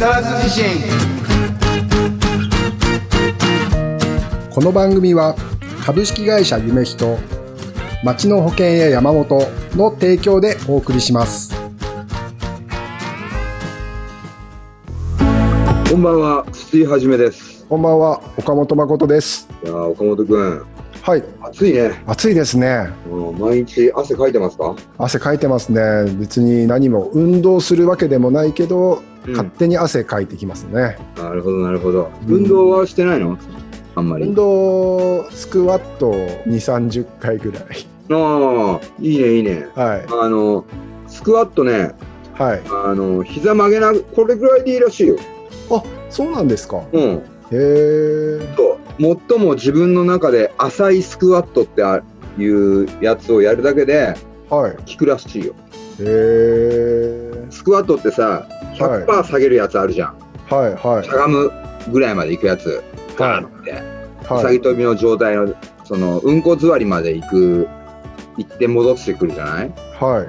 沢津地震この番組は株式会社夢人町の保険や山本の提供でお送りします。こんばんは、筒井はじめです。こんばんは岡本誠です。いやー岡本くん、はい。暑いね。暑いですね。うん毎日汗かいてますか？汗かいてますね。別に何も運動するわけでもないけど、うん勝手に汗かいてきますねなるほど、なるほど。うん運動はしてないの？あんまり。運動スクワット2 3 0回ぐらいああ、いいね、いいね。はいあの、スクワットね、はいあの、膝曲げな、これぐらいでいいらしいよ。あそうなんですかうん。へえそう。最も自分の中で浅いスクワットってあいうやつをやるだけではい効くらしいよ。へえスクワットってさ、100%下げるやつあるじゃん。はいはい。しゃがむぐらいまで行くやつ。ガーンって。うはい。さぎ跳びの状態のそのうんこ座りまで行く行って戻してくるじゃない？はい。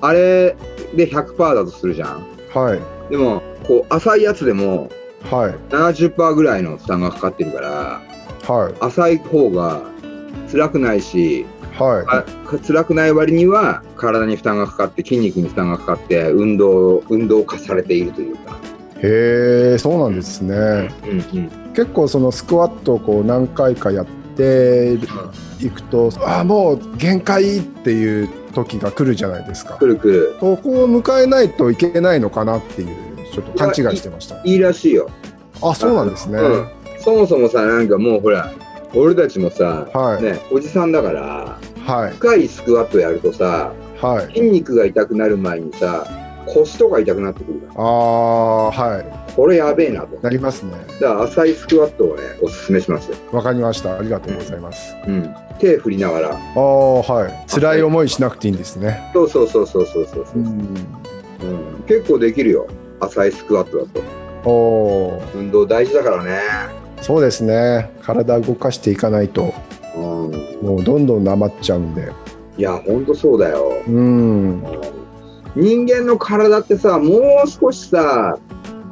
あれで100%だとするじゃん。はい。でもこう浅いやつでもはい。70%ぐらいの負担がかかってるからはい。浅い方が辛くないしはい。辛くない割には体に負担がかかって筋肉に負担がかかって運動運動化されているというか、へえそうなんですね。うんうん、結構そのスクワットをこう何回かやっていくとああもう限界っていう時が来るじゃないですか。くるくる。そこを迎えないといけないのかなっていうちょっと勘違いしてました。いいらしいよ。あそうなんですね、うん、そもそもさなんかもうほら俺たちもさ、はい、ね、おじさんだからはい。深いスクワットやるとさはい。筋肉が痛くなる前にさ腰とか痛くなってくるかああはらこれやべえなと。いなりますね。だから浅いスクワットをねおすすめしますよ、わかりました。ありがとうございます、うん、手振りながら。ああはい。辛い思いしなくていいんですね。そうそうそうそうそうそうそうう、ん。うん、結構できるよ。浅いスクワットだと。おお運動大事だからねそうですね。体動かしていかないと。うん。もうどんどんなまっちゃうんで。いやほんとそうだよ。うん。人間の体ってさもう少しさ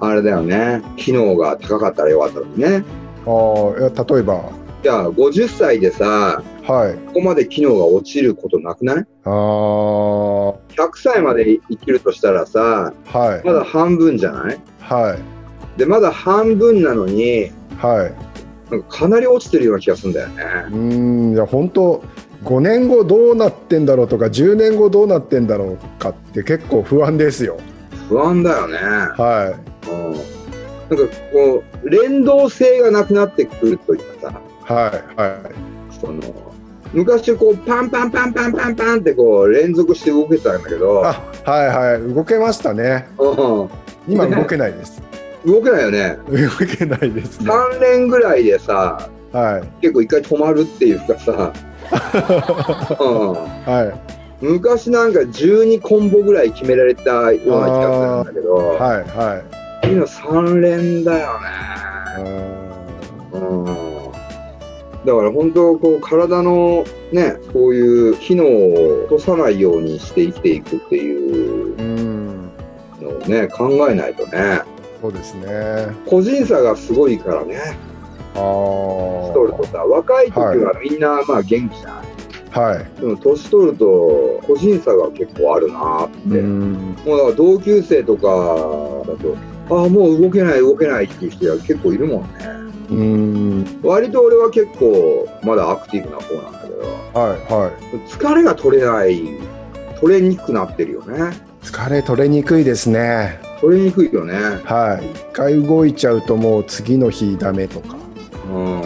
あれだよね。機能が高かったらよかったのにね。ああいや例えば。じゃあ50歳でさはい。ここまで機能が落ちることなくない？ああは ?100 歳まで生きるとしたらさい。まだ半分じゃない？はい。でまだ半分なのにはい。なんかかなり落ちてるような気がするんだよね。うーんいや本当5年後どうなってんだろうとか10年後どうなってんだろうかって結構不安ですよ。不安だよね。はうん。なんかこう連動性がなくなってくるというかさ。いはいはい。その昔こうパンパンパンパンパンパンってこう連続して動けたんだけど。あはいはい。動けましたね。うん。今動けないです動けないよね。動けないですね。3年ぐらいでさはい。結構一回止まるっていうかさ、うん、はい。昔なんか12コンボぐらい決められたような気がするんだけど、はいはい。今3連だようね、うん、だから本当こう体のねこういう機能を落とさないようにして生きていくっていうのをね考えないとねそうですね。個人差がすごいからね。あ年取るとあさ若い時はみんなまあ元気じゃん、はい。でも年取ると個人差が結構あるなって、もうだから同級生とかだとああもう動けない動けないっていう人が結構いるもんね。うーん。割と俺は結構まだアクティブな方なんだけど。はいはい。疲れが取れない取れにくくなってるよね。疲れ取れにくいですね取れにくいよね。はい。一回動いちゃうともう次の日ダメとか。うん。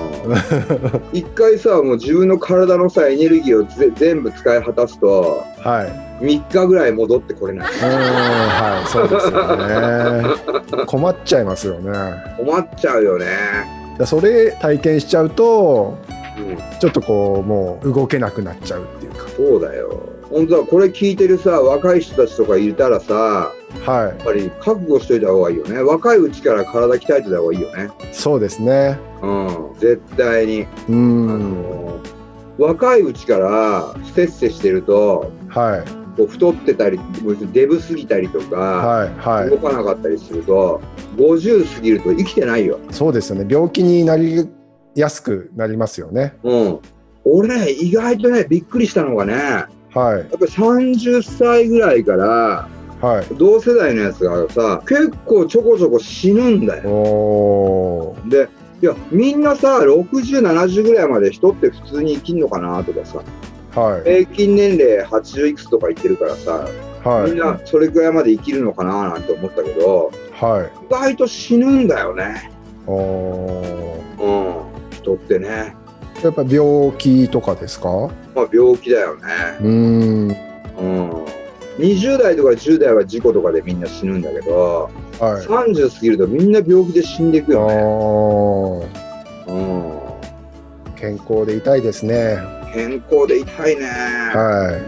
一回さもう自分の体のさエネルギーをぜ全部使い果たすとはい。3日ぐらい戻ってこれない。うんはい。そうですよね。困っちゃいますよね。困っちゃうよね、だそれ体験しちゃうとうん、ちょっとこうもう動けなくなっちゃうっていうか。そうだよ。本当はこれ聞いてるさ若い人たちとかいたらさはやっぱり覚悟しといた方がいいよね。若いうちから体鍛えてた方がいいよね。いそうですね。うん。絶対に、うあんの若いうちからせっせしてるとはこう太ってたりデブすぎたりとか、はいは動かなかったりすると50過ぎると生きてないよ。いそうですよね。病気になりやすくなりますよね。うん、俺ね意外とねびっくりしたのがねやはい。っぱり30歳ぐらいからはい。同世代のやつがさ結構ちょこちょこ死ぬんだよ。でいやみんなさ6070ぐらいまで人って普通に生きんのかなとかさ。はい。平均年齢80いくつとか言ってるからさみんはいなそれくらいまで生きるのかななんて思ったけどはい。意外と死ぬんだよね。うん、人ってね、やっぱ病気とかですか？まあ、病気だよね、うん、20代とか10代は事故とかでみんな死ぬんだけど、はい。30過ぎるとみんな病気で死んでいくよね、あうん、ー健康でいたいですね。健康でいたいね、は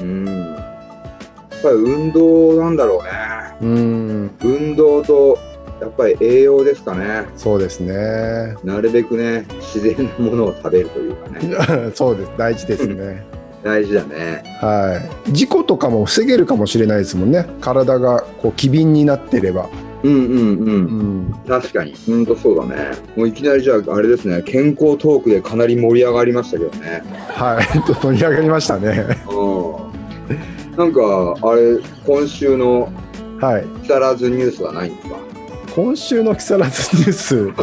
うん、やっぱり運動なんだろうね。いうん。運動とやっぱり栄養ですかね。そうですね。なるべくね自然なものを食べるというかね。そうです。大事ですね大事だね。はい。事故とかも防げるかもしれないですもんね。体がこう機敏になってれば。うんうんうん。うん。確かに、本当そうだね。もういきなりじゃあ、あれですね、健康トークでかなり盛り上がりましたけどね。はい。盛り上がりましたね。うん。なんか、あれ、今週のはい。木更津ニュースはないんですか？今週の木更津ニュースうんうん。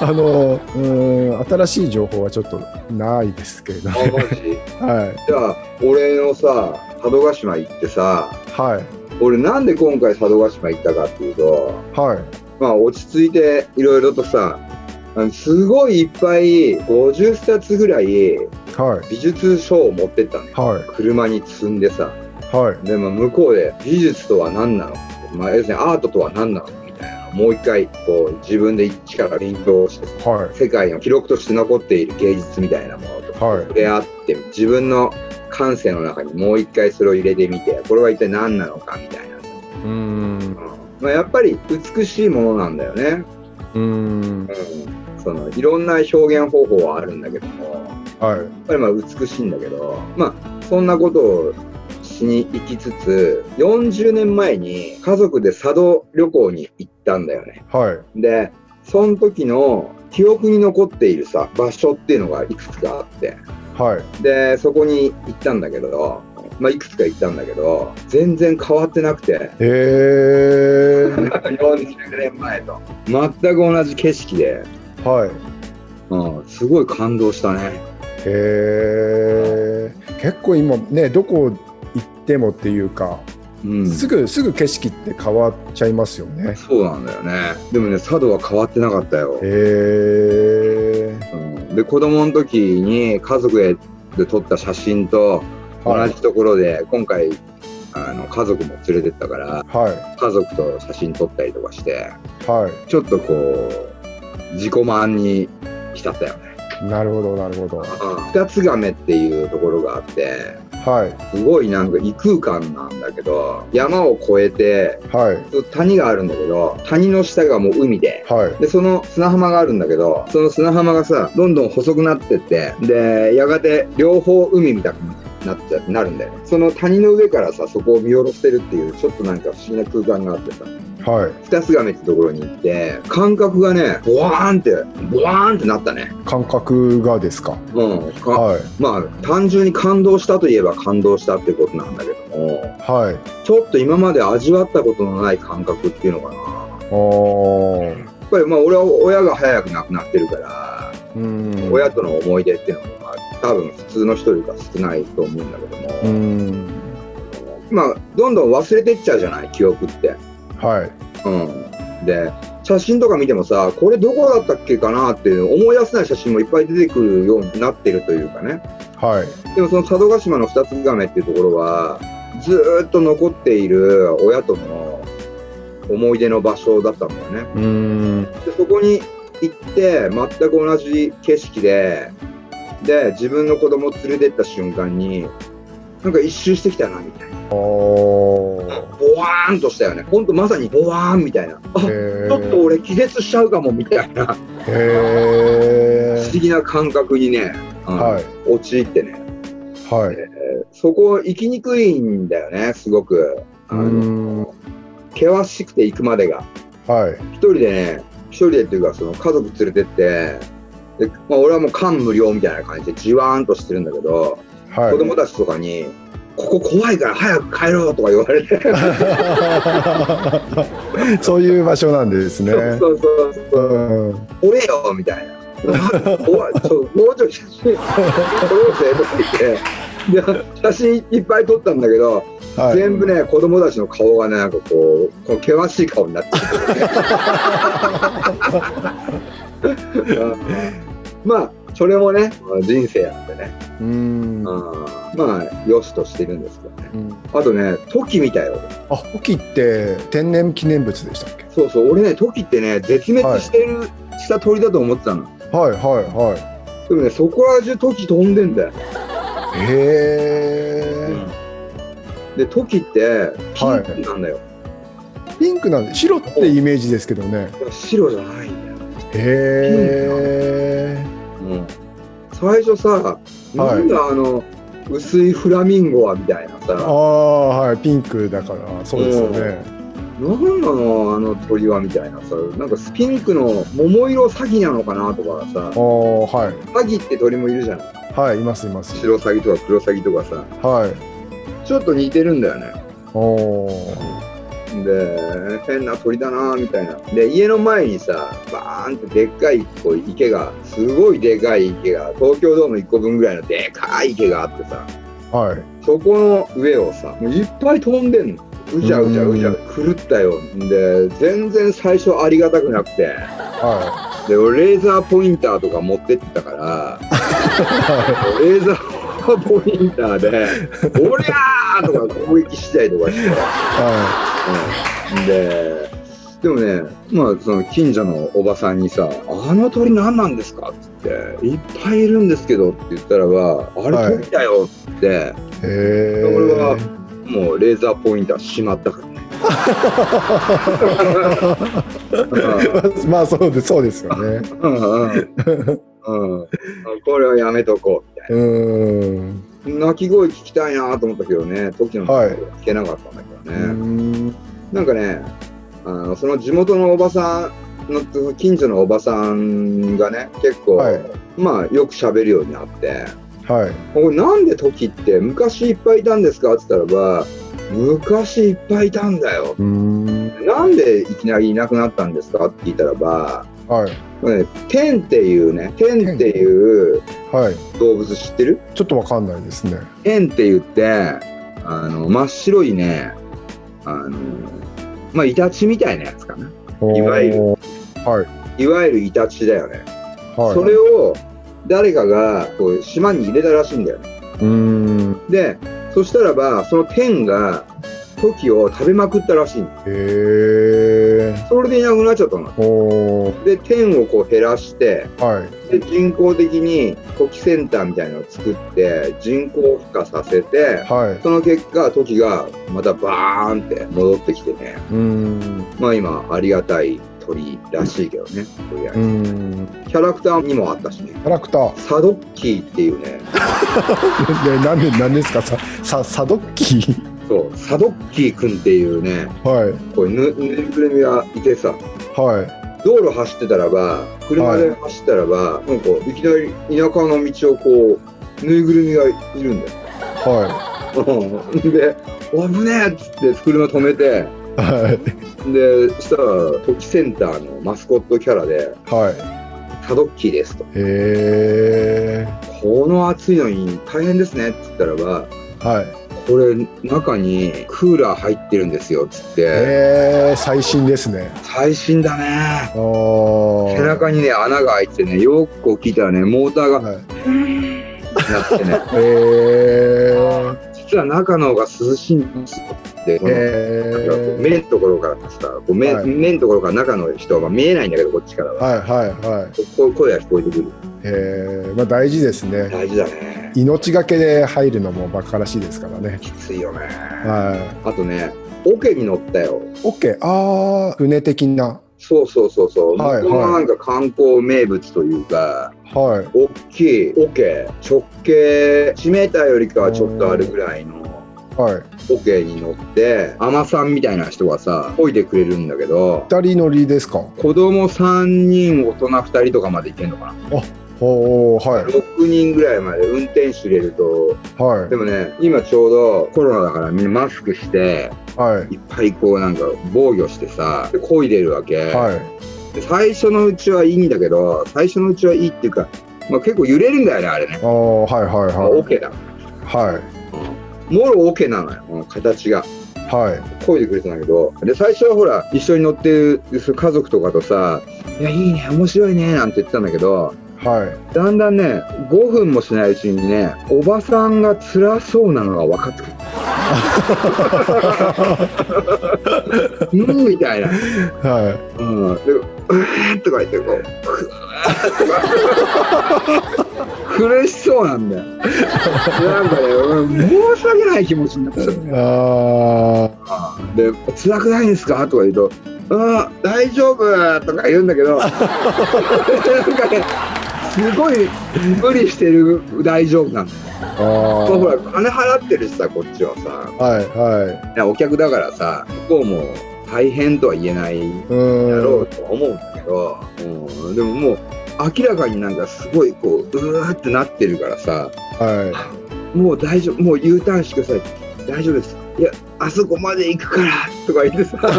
あのうーん新しい情報はちょっとないですけれどあ、ねはい。じゃあ、俺のさ、佐渡島行ってさ、はい。俺なんで今回佐渡島行ったかっていうと、はい。まあ落ち着いていろいろとさ、すごいいっぱい50冊ぐらいはい。美術書を持ってったのよ。はい。車に積んでさ。はい。でも向こうで美術とは何なの、まあ、要するにアートとは何なの？もう一回こう自分で一から勉強してはい。世界の記録として残っている芸術みたいなものとはい。触れ合って自分の感性の中にもう一回それを入れてみてこれは一体何なのかみたいな。さ、うーん。うん。まあ、やっぱり美しいものなんだよね、うーん。うん、そのいろんな表現方法はあるんだけどもはい。やっぱりまあ美しいんだけど、まあ、そんなことをしに行きつつ、40年前に家族で佐渡旅行に行ったんだよね。はい。で、その時の記憶に残っているさ、場所っていうのがいくつかあって、はい。で、そこに行ったんだけど、まあ、いくつか行ったんだけど、全然変わってなくて、へえ40年前と。全く同じ景色で、はい。うん、すごい感動したね。へえ結構今ねどこ行ってもっていうか、うん、すぐすぐ景色って変わっちゃいますよね。そうなんだよね。でもね、佐渡は変わってなかったよ。へえうん、で、子供の時に家族でで撮った写真と同はい。じところで、今回、あの家族も連れてったから、は家族と写真撮ったりとかして、い。はちょっとこう、自己満に浸ったよね。いなるほどなるほど。二つ亀っていうところがあって、はい。すごいなんか異空間なんだけど、山を越えて、はい。谷があるんだけど、谷の下がもう海で、はい。で、その砂浜があるんだけど、その砂浜がさ、どんどん細くなってって、で、やがて両方海みたくなっちゃなるんだよね。その谷の上からさ、そこを見下ろせるっていう、ちょっとなんか不思議な空間があってさ、はい二つ亀ってところに行って、感覚がね、ボワーンって、ボワーンってなったね。感覚がですか？うん。かはいまあ、単純に感動したといえば感動したってことなんだけども、はいちょっと今まで味わったことのない感覚っていうのかな。やおーっぱりまあ、俺は親が早く亡くなってるから、うん親との思い出っていうのが多分普通の人よりか少ないと思うんだけども、うん。まあどんどん忘れてっちゃうじゃない？記憶って。はい。うん、で写真とか見てもさこれどこだったっけかなっていう思い出せない写真もいっぱい出てくるようになってるというかね。はい。でもその佐渡島の二つ亀っていうところはずーっと残っている親との思い出の場所だったんだよね。うん。でそこに行って全く同じ景色でで自分の子供を連れてった瞬間になんか一周してきたなみたいな。ボワーンとしたよね。ほんとまさにボワーンみたいな。あちへょっと俺気絶しちゃうかもみたいな。へ不思議な感覚にね、うんはい。陥ってね、はい。えーで、そこ行きにくいんだよね、すごく。あうのん。険しくて行くまでが。はい。一人でね、一人でっていうか、その家族連れてって、でまあ、俺はもう感無量みたいな感じでじわーんとしてるんだけど、はい。子供たちとかに、ここ怖いから早く帰ろうとか言われて、そういう場所なんですね。そうそうそうう、ん。俺よみたいな。もうちょい写真撮ろうぜとか言って、で写真いっぱい撮ったんだけど、はい。全部ね、子供たちの顔がね、なんかこう、こう険しい顔になって まあ、それもね、人生なんでね、うん。うんまあ、よしとしてるんですけどね。うんあとね、トキ見たよ。あ、ホキって天然記念物でしたっけ？そうそう、俺ね、トキってね、絶滅してる、した鳥だと思ってたの。はいはいはでもね、そこら中トキ飛んでんだよ。い。へえ。で、トキって、ピンクなんだよ。ピンクなんで白ってイメージですけどね。白じゃないんだよ。へえ。うん、最初さ、なんだあの薄いフラミンゴはみたいなあさ、あはいピンクだからそうですよね。なんなのあの鳥はみたいなさ、なんかスピンクの桃色サギなのかなとかさあ、あはいサギって鳥もいるじゃん。はいいますいます。白サギとか黒サギとかさ、はい。ちょっと似てるんだよね。おお。で、変な鳥だなみたいな。で、家の前にさ、バーンってでっかいこう池が、すごいでかい池が、東京ドーム1個分ぐらいのでかい池があってさ、はい。そこの上をさ、もういっぱい飛んでんの。うじゃうじゃうじゃ狂ったよ。で、全然最初ありがたくなくて、はで、俺レーザーポインターとか持ってってたから、レーザーポインターで、おりゃーとか攻撃したりとかして、いはうん、で、でもね、まあ、その近所のおばさんにさ、あの鳥何なんですか？って言って、いっぱいいるんですけどって言ったらば、あれ鳥だよって、い。へえ。俺はもうレーザーポインターしまったからね。まあそうですそうですよね。うんうんうん、これはやめとこうみたいうーん。な。鳴き声聞きたいなと思ったけどね、時の声は聞けなかったんだけどね。んなんかね、あのその地元のおばさんの、近所のおばさんがね、結構、はいまあよく喋るようになって、はい。これなんで時って昔いっぱいいたんですかって言ったらば、昔いっぱいいたんだよ。なんでいきなりいなくなったんですかって聞いたらば、はいね、テンっていうね、テンっていうはい。動物知ってる？ちょっとわかんないですね。テンって言って、あの、真っ白いね、あの、まあ、イタチみたいなやつかな。いわゆるはいいわゆるイタチだよね。はい。それを誰かがこう島に入れたらしいんだよね。うーん。で、そしたらば、そのテンがトキを食べまくったらしいの。へえ。それでいなくなっちゃったの。で、テンをこう減らして、はい。で人工的にトキセンターみたいなのを作って、人工孵化させて、はい。その結果、トキがまたバーンって戻ってきてね、うーん。まあ今、ありがたい鳥らしいけどね、とりあえうず。キャラクターにもあったしね、キャラクター。サドッキーっていうね、で、なんで、なんですか、さ、さ、サドッキー？そう、サドッキーくんっていうね、はい。こうぬぬいぐるみがいてさ、はい。道路走ってたらば、車で走ったらば、なんかいきなり田舎の道をこう、ぬいぐるみがいるんだよ。はうんで、危ねえっつって車止めて、い。はい。で、そしたら、トキセンターのマスコットキャラで、はい。サドッキーですと。へえ。この暑いのに大変ですねって言ったらば、はい。これ中にクーラー入ってるんですよっつって、へえ、最新ですね。最新だね。お背中にね、穴が開いててね、よくこう聞いたらね、モーターがはい。なってね、へえ。実は中の方が涼しいんですよって、このへ目のところからさ、こう目,、はい目のところから中の人が見えないんだけど、こっちからは。はいはいはい。こう声が聞こえてくる。へえ、まあ大事ですね。大事だね。命がけで入るのもバカらしいですからね。きついよね。はあとね、桶に乗ったよ。い。オッケ？ー。ああ、船的な。そうそうそうそう。はい向こうのなんか観光名物というか、はい。大きい桶、直径1メーターよりかはちょっとあるぐらいのはい。桶に乗って、海女さんみたいな人がさ、漕いでくれるんだけど、二人乗りですか？子供3人、大人2人とかまで行けんのかな。おー、はい。6人ぐらいまで運転手入れると、はでもね、今ちょうどコロナだからみんなマスクして、い。はい。いっぱいこうなんか防御してさ、で漕いでるわけ。はい。で最初のうちはいいんだけど、最初のうちはいいっていうか、まあ、結構揺れるんだよね、あれね。あー、はいはいまあ、はい。オケだ。はい。もろオケなのよ、形が。はい。漕いでくれたんだけど、で、最初はほら、一緒に乗ってる家族とかとさ、いや、いいね、面白いね、なんて言ってたんだけど、はい。だんだんね、5分もしないうちにね、おばさんが辛そうなのが分かってくる。うんみたいな。はうん。で、うーとか言って、こう。苦しそうなんだよ。なんかね、うん申し訳ない気持ちになっちゃう。で、辛くないんですかとか言うと、うん、大丈夫とか言うんだけど、なんかね、すごい無理してる大丈夫なんだよ。ー。あまあ、ほー。ら、金払ってるしさ、こっちはさ。はいはいやお客だからさ、向こうも大変とは言えないい。うだろ。うとは思うんだけど、うん、でももう明らかになんかすごいこう、うわーってなってるからさ、はもう大丈夫、もう U ターンしてください。大丈夫です。いや、あそこまで行くからとか言ってさ、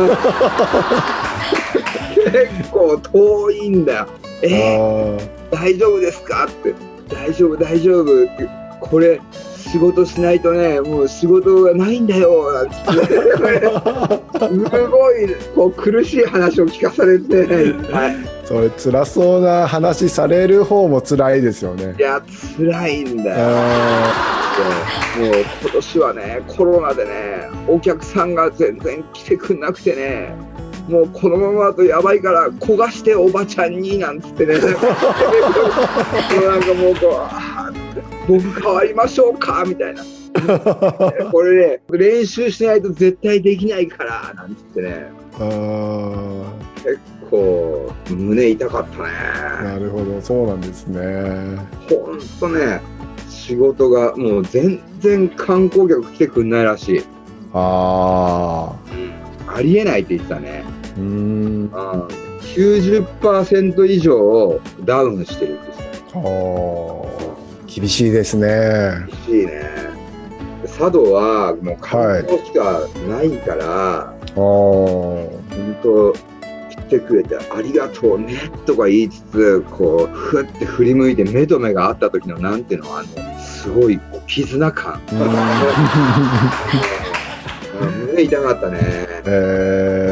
結構遠いんだよ。い。えーあ大丈夫ですか？って、大丈夫、大丈夫。って、これ、仕事しないとね、もう仕事がないんだよ、なんて、すごいこう苦しい話を聞かされて、はい、ーそれ辛そうな話される方も辛いですよね。い。や、辛いんだよ。あもう今年はね、コロナでね、お客さんが全然来てくんなくてね、もうこのままだとやばいから焦がしておばちゃんになんつってね、もうなんかもうこう僕変わりましょうかみたいな。これね、練習しないと絶対できないからなんつってね、ーあこう、胸痛かったー。ね。なるほど、そうなんですね。ほんとね、仕事がもう全然観光客来てくんないらしい。あありえないって言ってたね。ー。うーん。うん、90%以上ダウンしてるって言ってあー厳しいですね。た。厳しいね。佐渡はもう観光しかないから、あー。本当来てくれてありがとうねとか言いつつ、こう、ふって振り向いて目と目が合った時のなんていうの、あの、すごい絆感。胸痛かったね。えだから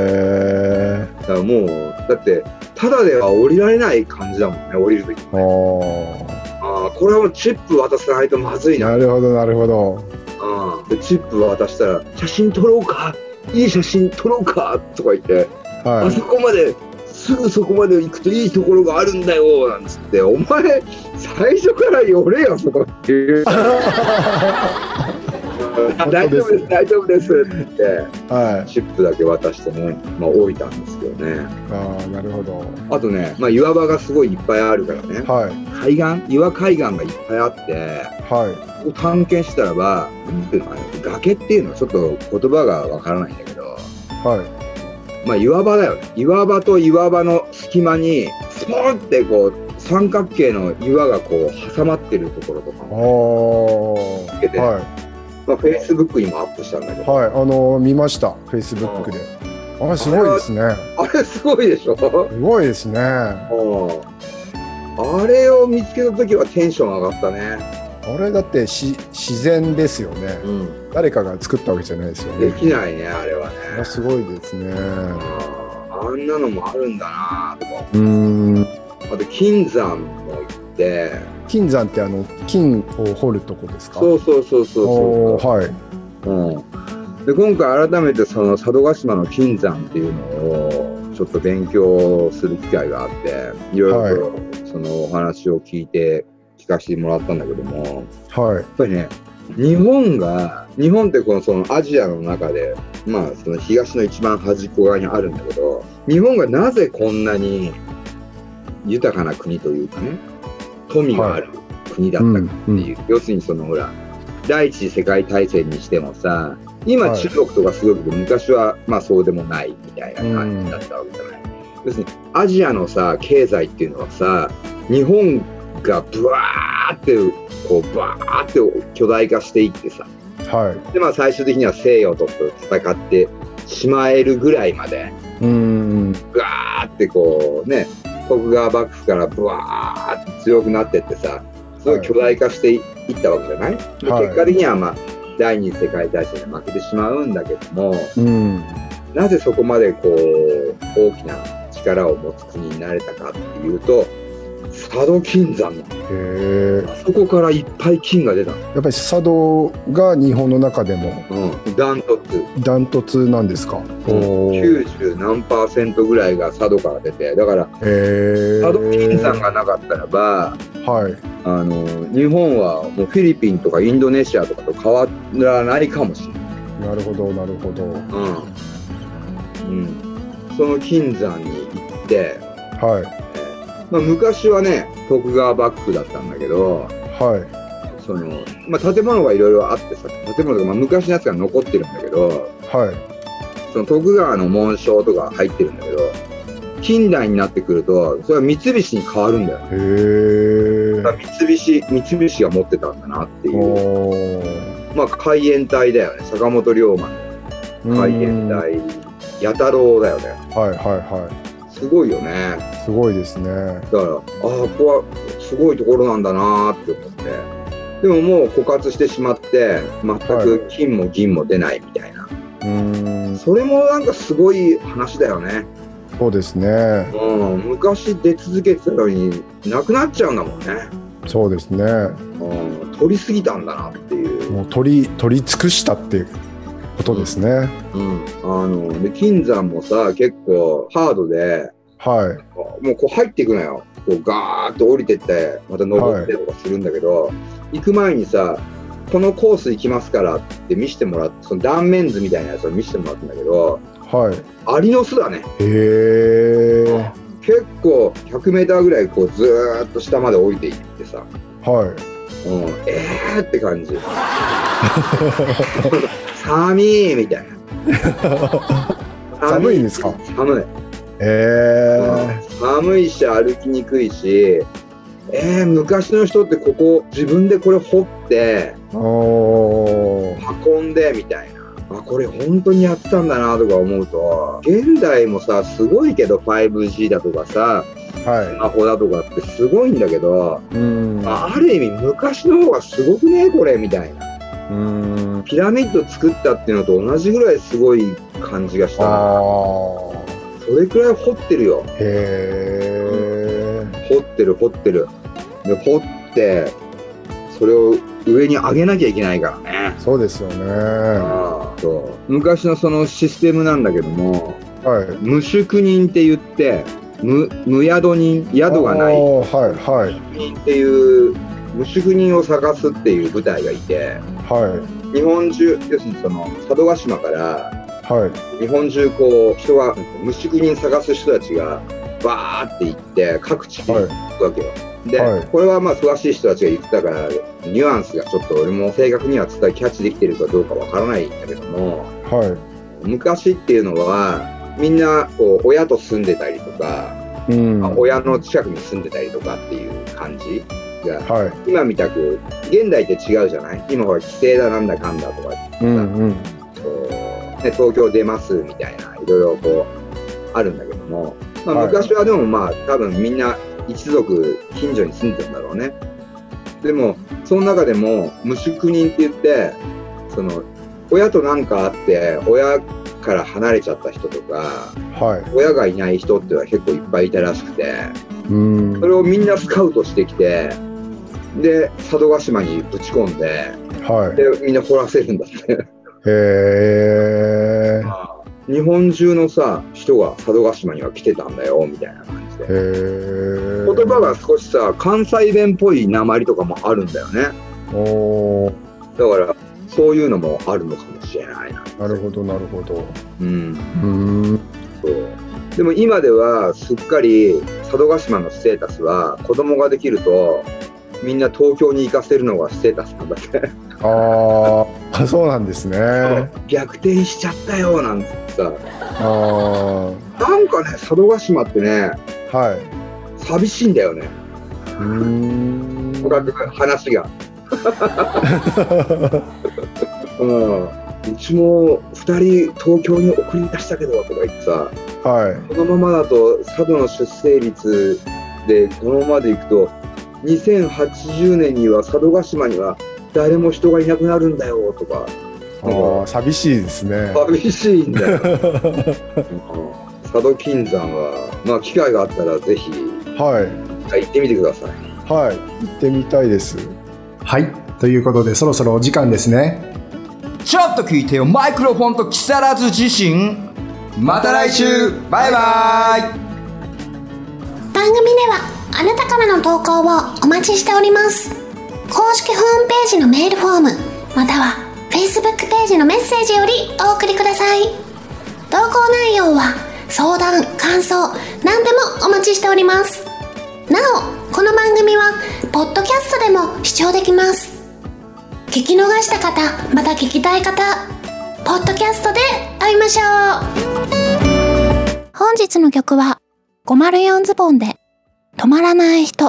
もう、だって、ただでは降りられない感じだもんね、降りるとき。ー。あああ、これはチップ渡さないとまずいー。な。なるほど、なるほど。うん、でチップ渡したら、写真撮ろうかいい写真撮ろうかとか言って、はあそこまで、すぐそこまで行くといいところがあるんだよなんつって、お前、最初から寄れよ、そこっていう。大丈夫です、大丈夫ですって言って、い。はい。チップだけ渡してね、まあ降りたんですけどね。ああ、なるほど。あとね、まあ岩場がすごいいっぱいあるからね、はい。海岸、岩海岸がいっぱいあって、はここ探検したらば、なんていうのかな崖っていうのはちょっと言葉がわからないんだけど、い。はい。まあ岩場だよね。岩場と岩場の隙間に、スポンってこう、三角形の岩がこう挟まってるところとかあも、あ。けてはまあ、Facebook にもアップしたんだけい。ど、はい。あの見ました。フェイスブックで。あれすごいですね。あれすごいでしょ？すごいですね。うんあれを見つけた時はテンション上がったね。あれだってし自然ですよね。うん。誰かが作ったわけじゃないですよでね。きないね、あれはね。すごいですね。ああんなのもあるんだなとか。うーん。あと金山も行って、金山ってあの金を掘るとこですか？そうそうそうそうはい。う。うん。で今回改めてその佐渡島の金山っていうのをちょっと勉強する機会があって、いろいろとそのお話を聞いて聞かせてもらったんだけども、はい。やっぱりね、日本が、日本ってこのそのアジアの中で、まあその東の一番端っこ側にあるんだけど、日本がなぜこんなに豊かな国というかね、富がある国だったかっていう、要するにそのほら、第一次世界大戦にしてもさ、今はい中国とかすごいけど、昔はまあそうでもないみたいな感じだったわけじゃない。要するにアジアのさ、経済っていうのはさ、日本がブワーって、こう、バーって巨大化していってさ、はい。でまあ最終的には西洋と戦ってしまえるぐらいまで、うん。ブワーってこうね、徳川幕府からブワーって強くなってってさ、すごい巨大化していったわけじゃない、ではい。結果的にはまあ、第二次世界大戦で負けてしまうんだけども、うん。なぜそこまでこう、大きな力を持つ国になれたかっていうと、佐渡金山へえ。あそこからいっぱい金が出たの。やっぱり佐渡が日本の中でもうん。ダントツ。ダントツなんですか？おー90何パーセントぐらいが佐渡から出て、だから、へえ。佐渡金山がなかったらば、はい。あの日本はもうフィリピンとかインドネシアとかと変わらないかもしれない。なるほど、なるほど。うん。うん。その金山に行って、はい。まあ、昔はね、徳川幕府だったんだけど、はその、まあ、建物がいろいろあってさ、建物とか、まあ、昔のやつが残ってるんだけど、い。はい。その徳川の紋章とか入ってるんだけど、近代になってくると、それは三菱に変わるんだよ。へえ。だから三菱、三菱が持ってたんだなっていう。まあ、海援隊だよね。坂本龍馬の海援うん隊、弥太郎だよね。はいはいはすごいよね。い。すごいですね。だから、ああ、ここはすごいところなんだなーって思って。でももう枯渇してしまって、全く金も銀も出ないみたいな。うーん。それもなんかすごい話だよね。そうですね。うん、昔出続けてたのになくなっちゃうんだもんね。そうですね。うん、取りすぎたんだなっていう。もう取り取り尽くしたっていうことですね。うん、あので金山もさ結構ハードではい。もうこう入っていくのよこうガーッと降りてってまた登ってとかするんだけど、行く前にさこのコース行きますからって見せてもらってその断面図みたいなやつを見せてもらったんだけどはい。アリの巣だねへえ。結構 100m ぐらいこうずーっと下まで降りていってさ、はうん、えーって感じ寒いみたいな寒いんですか？寒いえ。寒いし歩きにくいしえー、昔の人ってここ自分でこれ掘って。運んでみたいなあこれ本当にやってたんだなとか思うと現代もさすごいけど 5G だとかさスはマホだとかってすごいんだけどい。うん。あある意味昔の方がすごくねこれみたいなうん。ピラミッド作ったっていうのと同じぐらいすごい感じがした。それくらい掘ってるよへえ。掘ってる掘ってるで掘ってそれを上に上げなきゃいけないからねそうですよね。そう昔のそのシステムなんだけどもい。無宿人って言って無無宿人宿がないはいはい人っていう無宿人を探すっていう部隊がいては日本中要するにその佐渡島からいはい。日本中こう人が無宿人探す人たちがバーって行って各地に行くわけよ。で、はいこれはまあ詳しい人たちが言ってたからニュアンスがちょっと俺も正確には伝えキャッチできてるかどうかわからないんだけどもは昔っていうのはみんなこう親と住んでたりとか、い。うん。親の近くに住んでたりとかっていう感じがい。今みたく現代って違うじゃない？今ほら規制だなんだかんだとかうんうん。こうね、東京出ますみたいないろいろこうあるんだけども、まあ、はい昔はでもまあ多分みんな一族近所に住んでるんだろうねでもその中でも無宿人って言ってその親と何かあって親から離れちゃった人とかはい。親がいない人っていうのは結構いっぱいいたらしくてうん。それをみんなスカウトしてきてで佐渡島にぶち込んではい。でみんな掘らせるんだって。へえ。日本中のさ人が佐渡島には来てたんだよみたいな感じでへえ。言葉が少しさ関西弁っぽい鉛とかもあるんだよねおーだからそういうのもあるのかもしれないななるほどなるほど。うんうん。そうでも今ではすっかり佐渡島のステータスは子供ができるとみんな東京に行かせるのがステータスなんだって。ああ そうなんですね。逆転しちゃったよなんつってさあなんかね佐渡島ってねあはい。寂しいんだよね。うーん。とかく話が。うん。うちも2人東京に送り出したけどとか言ってさ。はい。このままだと佐渡の出生率でこのままでいくと2080年には佐渡島には誰も人がいなくなるんだよとか。ああ寂しいですね。寂しいんだよ、う ん佐渡金山はまあ機会があったらぜひ。はい。行ってみてください。はい行ってみたいです。はい。ということで、そろそろお時間ですね。ちょっと聞いてよマイクロフォンと木更津自身また来週。バイバイ。番組ではあなたからの投稿をお待ちしております。公式ホームページのメールフォームまたは Facebook ページのメッセージよりお送りください。投稿内容は相談感想何でもお待ちしております。なおこの番組はポッドキャストでも視聴できます。聞き逃した方また聞きたい方ポッドキャストで会いましょう。本日の曲は504ズボンで止まらない人。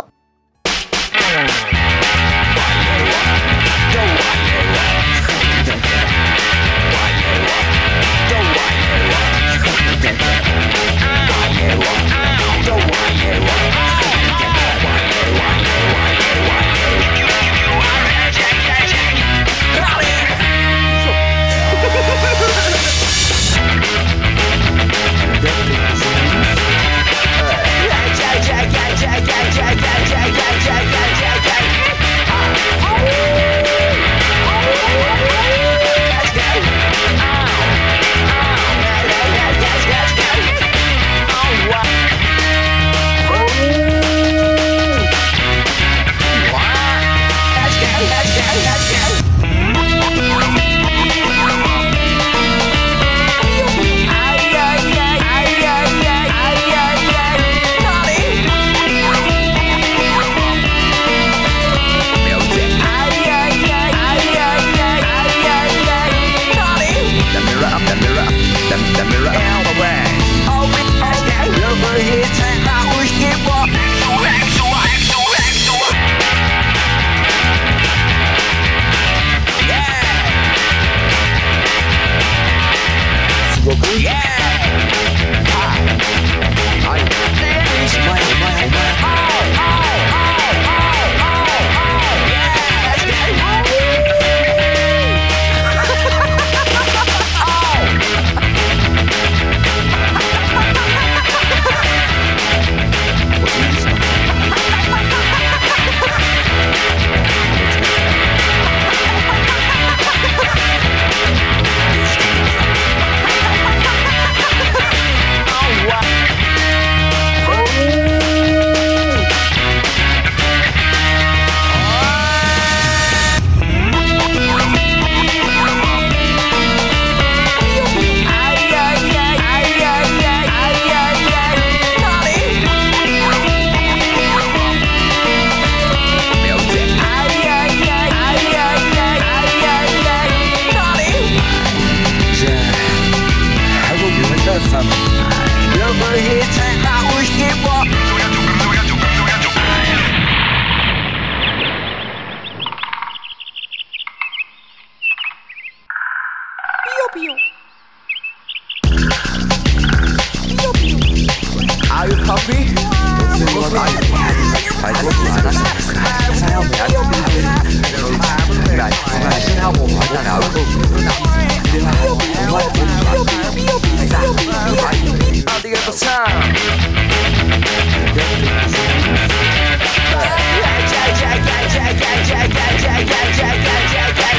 be. On the other side. Yeah, yeah, yeah, yeah, yeah, yeah, yeah, yeah, yeah, yeah, yeah, yeah.